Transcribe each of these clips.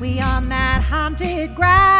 we on that haunted ground.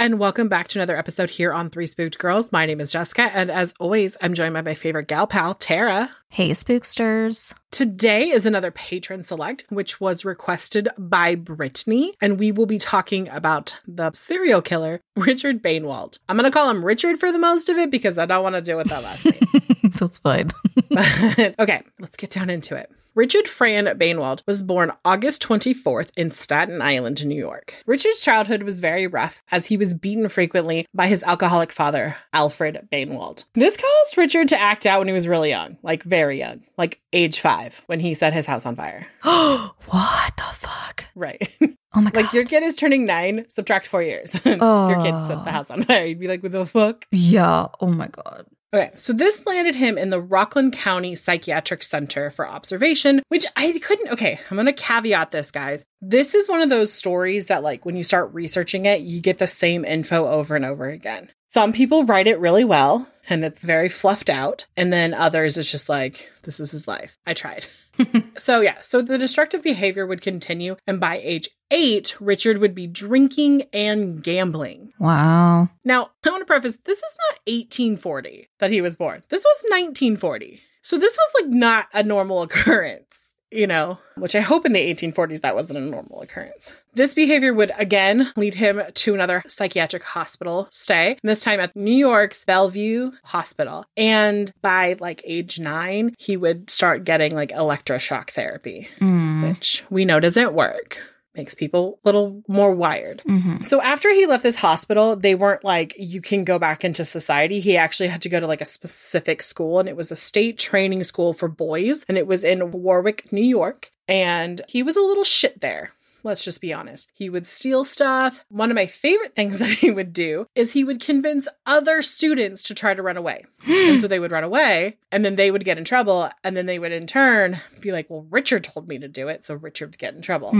And welcome back to another episode here on Three Spooked Girls. My name is Jessica, and as always, I'm joined by my favorite gal pal, Tara. Hey, spooksters. Today is another patron select, which was requested by Brittany, and we will be talking about the serial killer, Richard Biegenwald. I'm going to call him Richard for the most of it because I don't want to deal with that last name. That's fine. But, okay, let's get down into it. Richard Fran Biegenwald was born August 24th in Staten Island, New York. Richard's childhood was very rough as he was beaten frequently by his alcoholic father, Alfred Biegenwald. This caused Richard to act out when he was really young, like very young, like age five, when he set his house on fire. Oh, what the fuck? Right. Oh my god. like your kid is turning nine, subtract four years. Oh. your kid set the oh. house on fire. You'd be like, what the fuck? yeah. Oh my god. Okay, so this landed him in the Rockland County Psychiatric Center for observation, which I couldn't. Okay, I'm gonna caveat this, guys. This is one of those stories that, like, when you start researching it, you get the same info over and over again. Some people write it really well and it's very fluffed out, and then others, it's just like, this is his life. I tried. so, yeah, so the destructive behavior would continue, and by age eight, Richard would be drinking and gambling. Wow. Now, I want to preface this is not 1840 that he was born. This was 1940. So this was like not a normal occurrence, you know, which I hope in the 1840s that wasn't a normal occurrence. This behavior would again lead him to another psychiatric hospital stay, this time at New York's Bellevue Hospital. And by like age nine, he would start getting like electroshock therapy, Mm. which we know doesn't work. Makes people a little more wired. hmm So after he left this hospital, they weren't like, you can go back into society. He actually had to go to like a specific school, and it was a state training school for boys, and it was in Warwick, New York. And he was a little shit there. Let's just be honest. He would steal stuff. One of my favorite things that he would do is he would convince other students to try to run away. and so they would run away, and then they would get in trouble. And then they would in turn be like, well, Richard told me to do it. So Richard would get in trouble.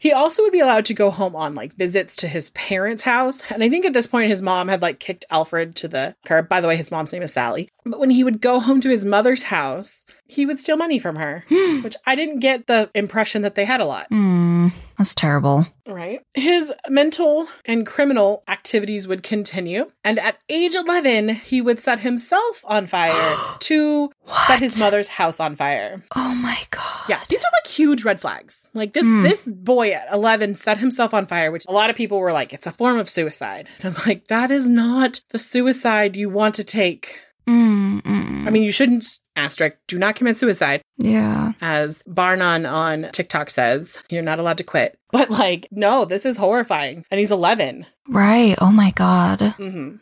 Hmm. He also would be allowed to go home on like visits to his parents' house. And I think at this point, his mom had like kicked Alfred to the curb. By the way, his mom's name is Sally. But when he would go home to his mother's house, he would steal money from her, which I didn't get the impression that they had a lot. Mm. That's terrible. Right. His mental and criminal activities would continue. And at age 11, he would set himself on fire to set his mother's house on fire. Oh my god. Yeah, these are like huge red flags. Like this Mm. this boy at 11 set himself on fire, which a lot of people were like it's a form of suicide. And I'm like that is not the suicide you want to take. Mm, mm. I mean, you shouldn't asterisk do not commit suicide yeah. as Barnon on TikTok says. You're not allowed to quit. But like no, this is horrifying. And he's 11. Right. Oh my god. hmm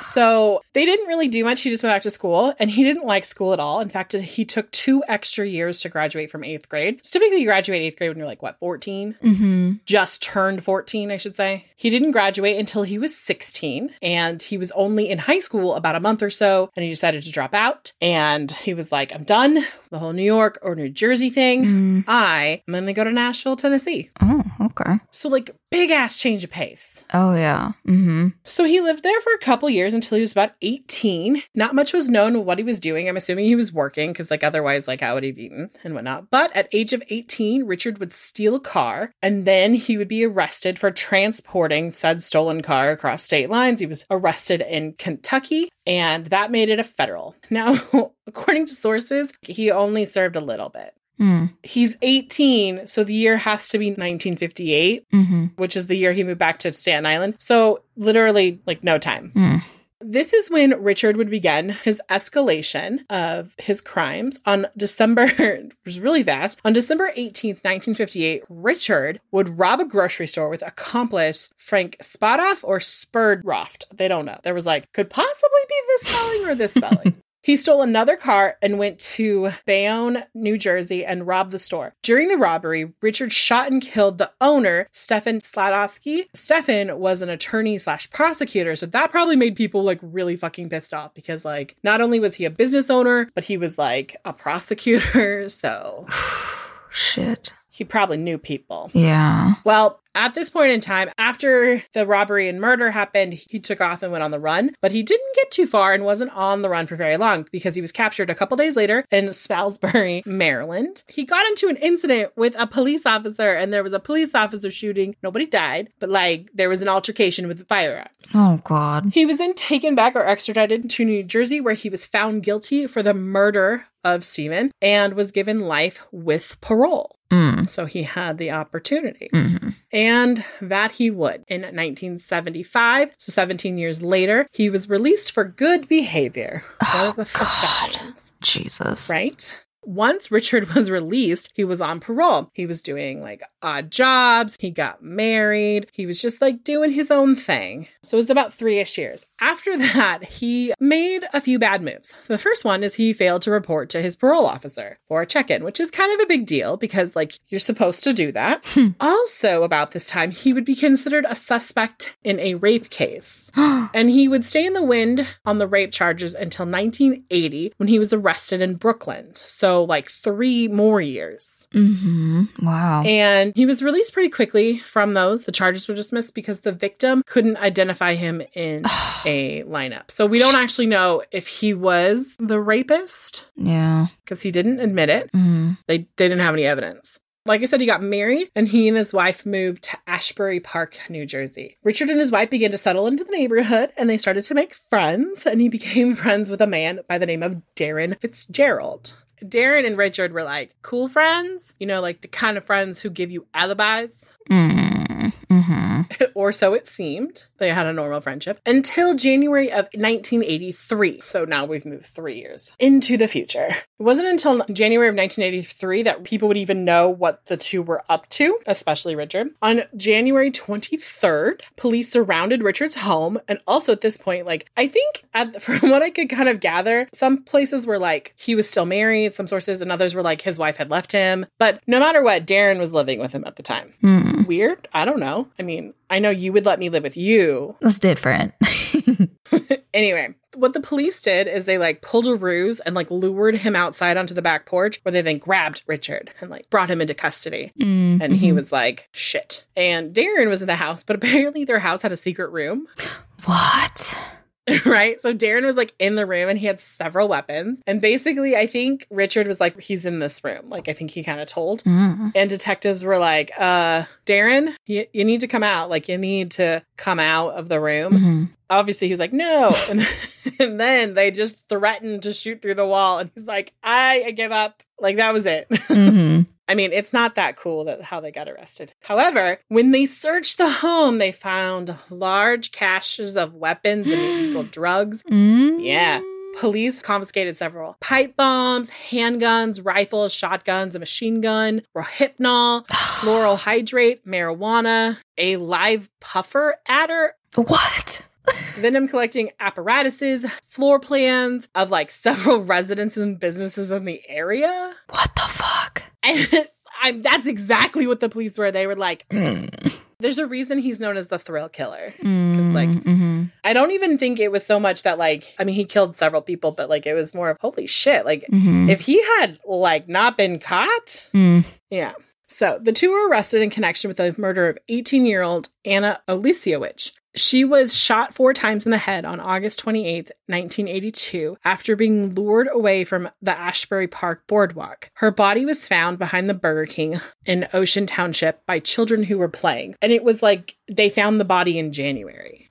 So they didn't really do much. He just went back to school and he didn't like school at all. In fact, he took two extra years to graduate from eighth grade. So typically you graduate eighth grade when you're like, what, 14? Mm-hmm. Just turned 14, I should say. He didn't graduate until he was 16 and he was only in high school about a month or so and he decided to drop out. And he was like, I'm done. The whole New York or New Jersey thing. Mm. I am going to go to Nashville, Tennessee. Oh, okay. So, like, big ass change of pace. Oh yeah. Mm-hmm. So he lived there for a couple years until he was about 18. Not much was known what he was doing. I'm assuming he was working because, like, otherwise, like, how would he have eaten and whatnot? But at age of 18, Richard would steal a car and then he would be arrested for transporting said stolen car across state lines. He was arrested in Kentucky and that made it a federal. Now, according to sources, he only served a little bit. Mm. He's 18, so the year has to be 1958, Mm-hmm. which is the year he moved back to Staten Island. So, literally, like, no time. Mm. This is when Richard would begin his escalation of his crimes on December, it was really fast. On December 18th, 1958, Richard would rob a grocery store with accomplice Frank Spadoff or Spurdroft. They don't know. There was like, could possibly be this spelling or this spelling. He stole another car and went to Bayonne, New Jersey, and robbed the store. During the robbery, Richard shot and killed the owner, Stefan Sladowski. Stefan was an attorney slash prosecutor, so that probably made people like really fucking pissed off because like not only was he a business owner, but he was like a prosecutor, so Shit. He probably knew people. Yeah. Well, at this point in time, after the robbery and murder happened, he took off and went on the run, but he didn't get too far and wasn't on the run for very long because he was captured a couple days later in Salisbury, Maryland. He got into an incident with a police officer and there was a police officer shooting. Nobody died, but like there was an altercation with the firearms. Oh God. He was then taken back or extradited to New Jersey, where he was found guilty for the murder of Stephen and was given life with parole. Mm. So he had the opportunity. hmm And that he would. In 1975, so 17 years later, he was released for good behavior. The God. Jesus. Right? Once Richard was released, he was on parole. He was doing like odd jobs. He got married. He was just like doing his own thing. So it was about three ish years. After that, he made a few bad moves. The first one is he failed to report to his parole officer for a check in, which is kind of a big deal because, like, you're supposed to do that. Hmm. Also, about this time, he would be considered a suspect in a rape case. And he would stay in the wind on the rape charges until 1980 when he was arrested in Brooklyn. So, like, three more years. hmm Wow. And he was released pretty quickly from those. The charges were dismissed because the victim couldn't identify him in a lineup. So, we don't actually know if he was the rapist yeah. because he didn't admit it. hmm They, they didn't have any evidence. Like I said, he got married and he and his wife moved to Asbury Park, New Jersey. Richard and his wife began to settle into the neighborhood and they started to make friends. And he became friends with a man by the name of Darren Fitzgerald. Darren and Richard were like cool friends, you know, like the kind of friends who give you alibis, Mm. or so it seemed. They had a normal friendship until January of 1983. So now we've moved three years into the future. It wasn't until January of 1983 that people would even know what the two were up to, especially Richard. On January 23rd, police surrounded Richard's home. And also at this point, like, I think at, from what I could kind of gather, some places were like he was still married, some sources, and others were like his wife had left him. But no matter what, Darren was living with him at the time. Mm. Weird? I don't know. I mean, I know you would let me live with you. That's different. Anyway, what the police did is they like pulled a ruse and like lured him outside onto the back porch where they then grabbed Richard and like brought him into custody. Mm, And he was like, shit. And Darren was in the house, but apparently their house had a secret room, What? right? So Darren was like in the room and he had several weapons. And basically, I think Richard was like, he's in this room. Like, I think he kind of told. Mm. And detectives were like, uh, Darren, you, you need to come out. Like, you need to come out of the room. hmm obviously he's like no and, and then they just threatened to shoot through the wall and he's like i, I give up like that was it hmm i mean it's not that cool that how they got arrested however when they searched the home they found large caches of weapons and illegal drugs Mm. Yeah. Police confiscated several pipe bombs, handguns, rifles, shotguns, a machine gun, rohypnol, chloral hydrate, marijuana, a live puffer adder, What? Venom collecting apparatuses, floor plans of like several residences and businesses in the area. What the fuck? And I, that's exactly what the police were. They were like, Mm. there's a reason he's known as the thrill killer. Mm. like- hmm I don't even think it was so much that, like, I mean, he killed several people, but like, it was more of, holy shit. Like, hmm if he had like not been caught, Mm. yeah. So the two were arrested in connection with the murder of 18 year old Anna Olesiewicz. She was shot four times in the head on August 28th, 1982, after being lured away from the Asbury Park boardwalk. Her body was found behind the Burger King in Ocean Township by children who were playing. And it was like they found the body in January.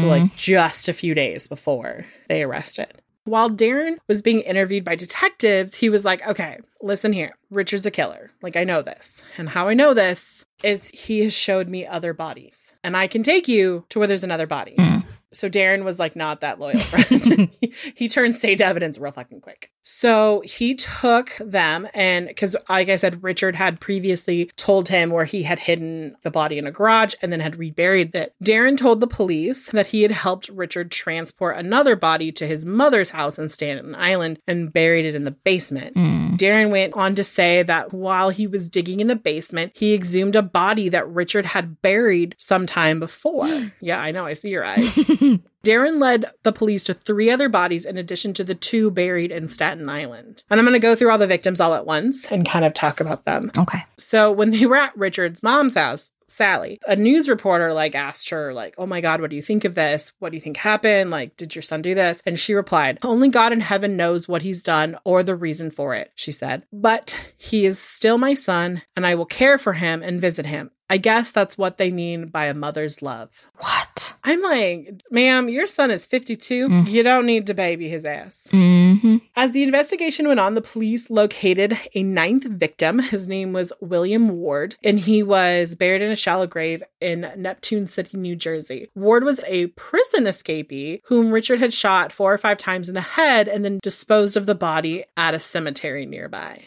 So, like, mm. just a few days before they arrested. While Darren was being interviewed by detectives, he was like, okay, listen here. Richard's a killer. Like, I know this. And how I know this is he has showed me other bodies, and I can take you to where there's another body. Hmm. So Darren was like not that loyal friend. he, he turned state evidence real fucking quick. So he took them and because like I said, Richard had previously told him where he had hidden the body in a garage and then had reburied it. Darren told the police that he had helped Richard transport another body to his mother's house in Staten Island and buried it in the basement. Hmm. Darren went on to say that while he was digging in the basement, he exhumed a body that Richard had buried sometime before. yeah, I know, I see your eyes. Darren led the police to three other bodies in addition to the two buried in Staten Island. And I'm going to go through all the victims all at once and kind of talk about them. Okay. So when they were at Richard's mom's house, Sally, a news reporter like asked her like, "Oh my god, what do you think of this? What do you think happened? Like, did your son do this?" And she replied, "Only God in heaven knows what he's done or the reason for it," she said. "But he is still my son and I will care for him and visit him. I guess that's what they mean by a mother's love." What? I'm like, "Ma'am, your son is 52. You don't need to baby his ass." Mm-hmm. As the investigation went on, the police located a ninth victim. His name was William Ward, and he was buried in a shallow grave in Neptune City, New Jersey. Ward was a prison escapee whom Richard had shot four or five times in the head and then disposed of the body at a cemetery nearby.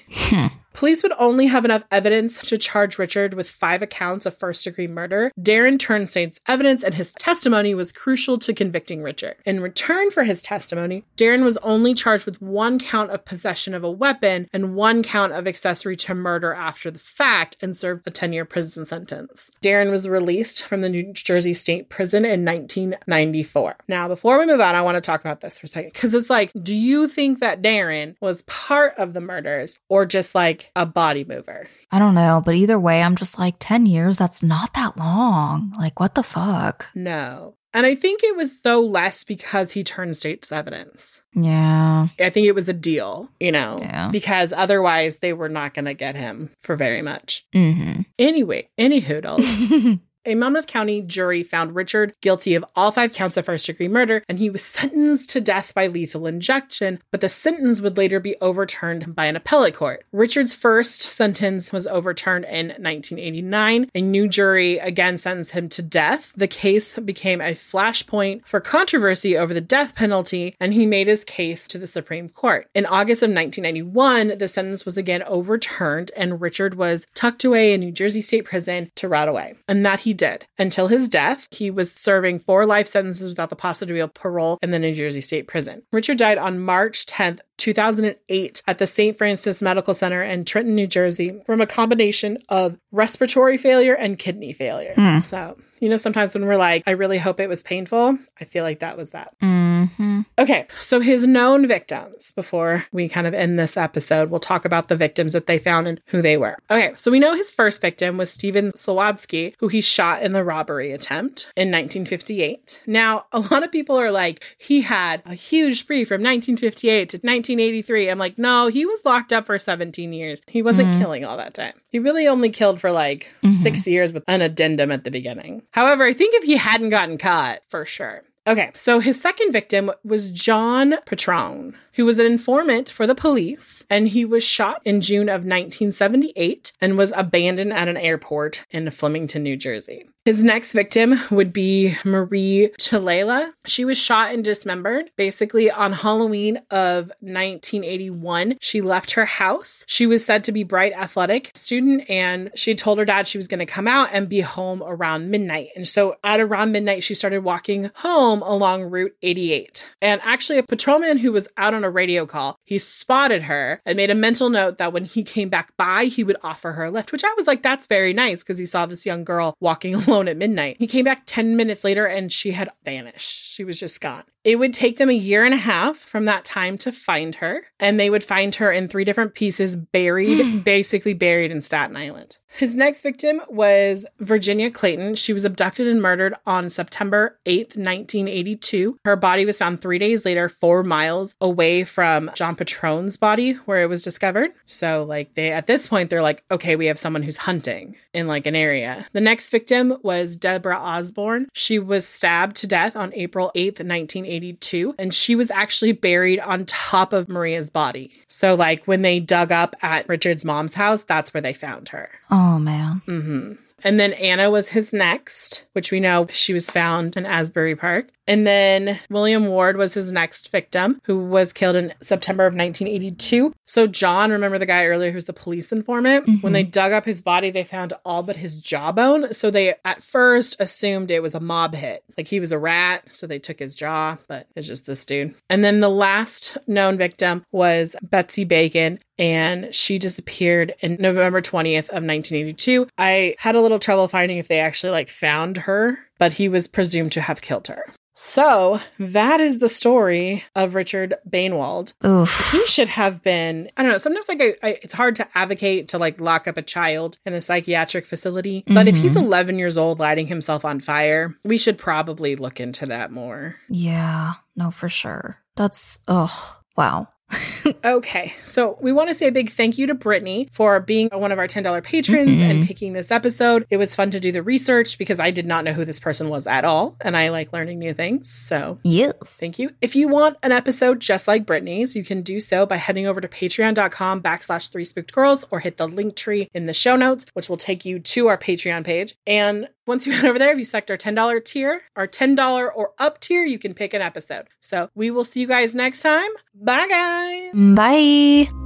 Police would only have enough evidence to charge Richard with five accounts of first degree murder. Darren turned state's evidence, and his testimony was crucial to convicting Richard. In return for his testimony, Darren was only charged with one count of possession of a weapon and one count of accessory to murder after the fact and served a 10 year prison sentence. Darren was released from the New Jersey State Prison in 1994. Now, before we move on, I want to talk about this for a second because it's like, do you think that Darren was part of the murders or just like a body mover? I don't know, but either way, I'm just like 10 years, that's not that long. Like, what the fuck? No. And I think it was so less because he turned state's evidence. Yeah. I think it was a deal, you know, Yeah. because otherwise they were not going to get him for very much. Mm-hmm. Anyway, any hoodles. A Monmouth County jury found Richard guilty of all five counts of first degree murder, and he was sentenced to death by lethal injection, but the sentence would later be overturned by an appellate court. Richard's first sentence was overturned in 1989. A new jury again sentenced him to death. The case became a flashpoint for controversy over the death penalty, and he made his case to the Supreme Court. In August of 1991, the sentence was again overturned, and Richard was tucked away in New Jersey State Prison to rot away. And that he did. Until his death, he was serving four life sentences without the possibility of parole in the New Jersey State Prison. Richard died on March 10th, 2008 at the St. Francis Medical Center in Trenton, New Jersey from a combination of respiratory failure and kidney failure. Hmm. So, you know, sometimes when we're like, I really hope it was painful, I feel like that was that. Mm-hmm. Okay, so his known victims, before we kind of end this episode, we'll talk about the victims that they found and who they were. Okay, so we know his first victim was Steven Slowadsky, who he shot in the robbery attempt in 1958. Now, a lot of people are like, he had a huge spree from 1958 to 1983. I'm like, no, he was locked up for 17 years. He wasn't killing all that time. He really only killed for like six years with an addendum at the beginning. However, I think if he hadn't gotten caught, for sure. Okay, so his second victim was John Petrone, who was an informant for the police, and he was shot in June of 1978 and was abandoned at an airport in Flemington, New Jersey. His next victim would be Marie Ciallella. She was shot and dismembered. Basically, on Halloween of 1981, she left her house. She was said to be bright athletic student, and she told her dad she was going to come out and be home around midnight. And so, at around midnight, she started walking home along Route 88. And actually, a patrolman who was out on a radio call, he spotted her and made a mental note that when he came back by, he would offer her a lift, which I was like, that's very nice because he saw this young girl walking alone at midnight. He came back 10 minutes later and she had vanished. She was just gone. It would take them a year and a half from that time to find her, and they would find her in three different pieces, buried, basically buried in Staten Island. His next victim was Virginia Clayton. She was abducted and murdered on September 8th, 1982. Her body was found three days later, four miles away from John Petrone's body where it was discovered. So, like, they at this point, they're like, okay, we have someone who's hunting in like an area. The next victim was Deborah Osborne. She was stabbed to death on April 8th, 1982, and she was actually buried on top of Maria's body. So, like, when they dug up at Richard's mom's house, that's where they found her. Oh, man. hmm And then Anna was his next, which we know she was found in Asbury Park. And then William Ward was his next victim, who was killed in September of 1982. So, John, remember the guy earlier who's the police informant? Mm-hmm. When they dug up his body, they found all but his jawbone. So, they at first assumed it was a mob hit. Like he was a rat. So, they took his jaw, but it's just this dude. And then the last known victim was Betsy Bacon and she disappeared in November 20th of 1982. I had a little trouble finding if they actually like found her, but he was presumed to have killed her. So that is the story of Richard Biegenwald. Oof. He should have been, I don't know, sometimes like I, I, it's hard to advocate to like lock up a child in a psychiatric facility. But if he's mm-hmm. 11 years old lighting himself on fire, we should probably look into that more. Yeah, no, for sure. That's, oh, wow. Okay, so we want to say a big thank you to Brittany for being one of our $10 patrons and mm-hmm. picking this episode. It was fun to do the research because I did not know who this person was at all, and I like learning new things. So Yes. Thank you. If you want an episode just like Brittany's, you can do so by heading over to patreon.com backslash three spooked girls or hit the link tree in the show notes, which will take you to our Patreon page. And once you head over there, if you select our $10 tier, our $10 or up tier, you can pick an episode. So we will see you guys next time. Bye, guys. Bye.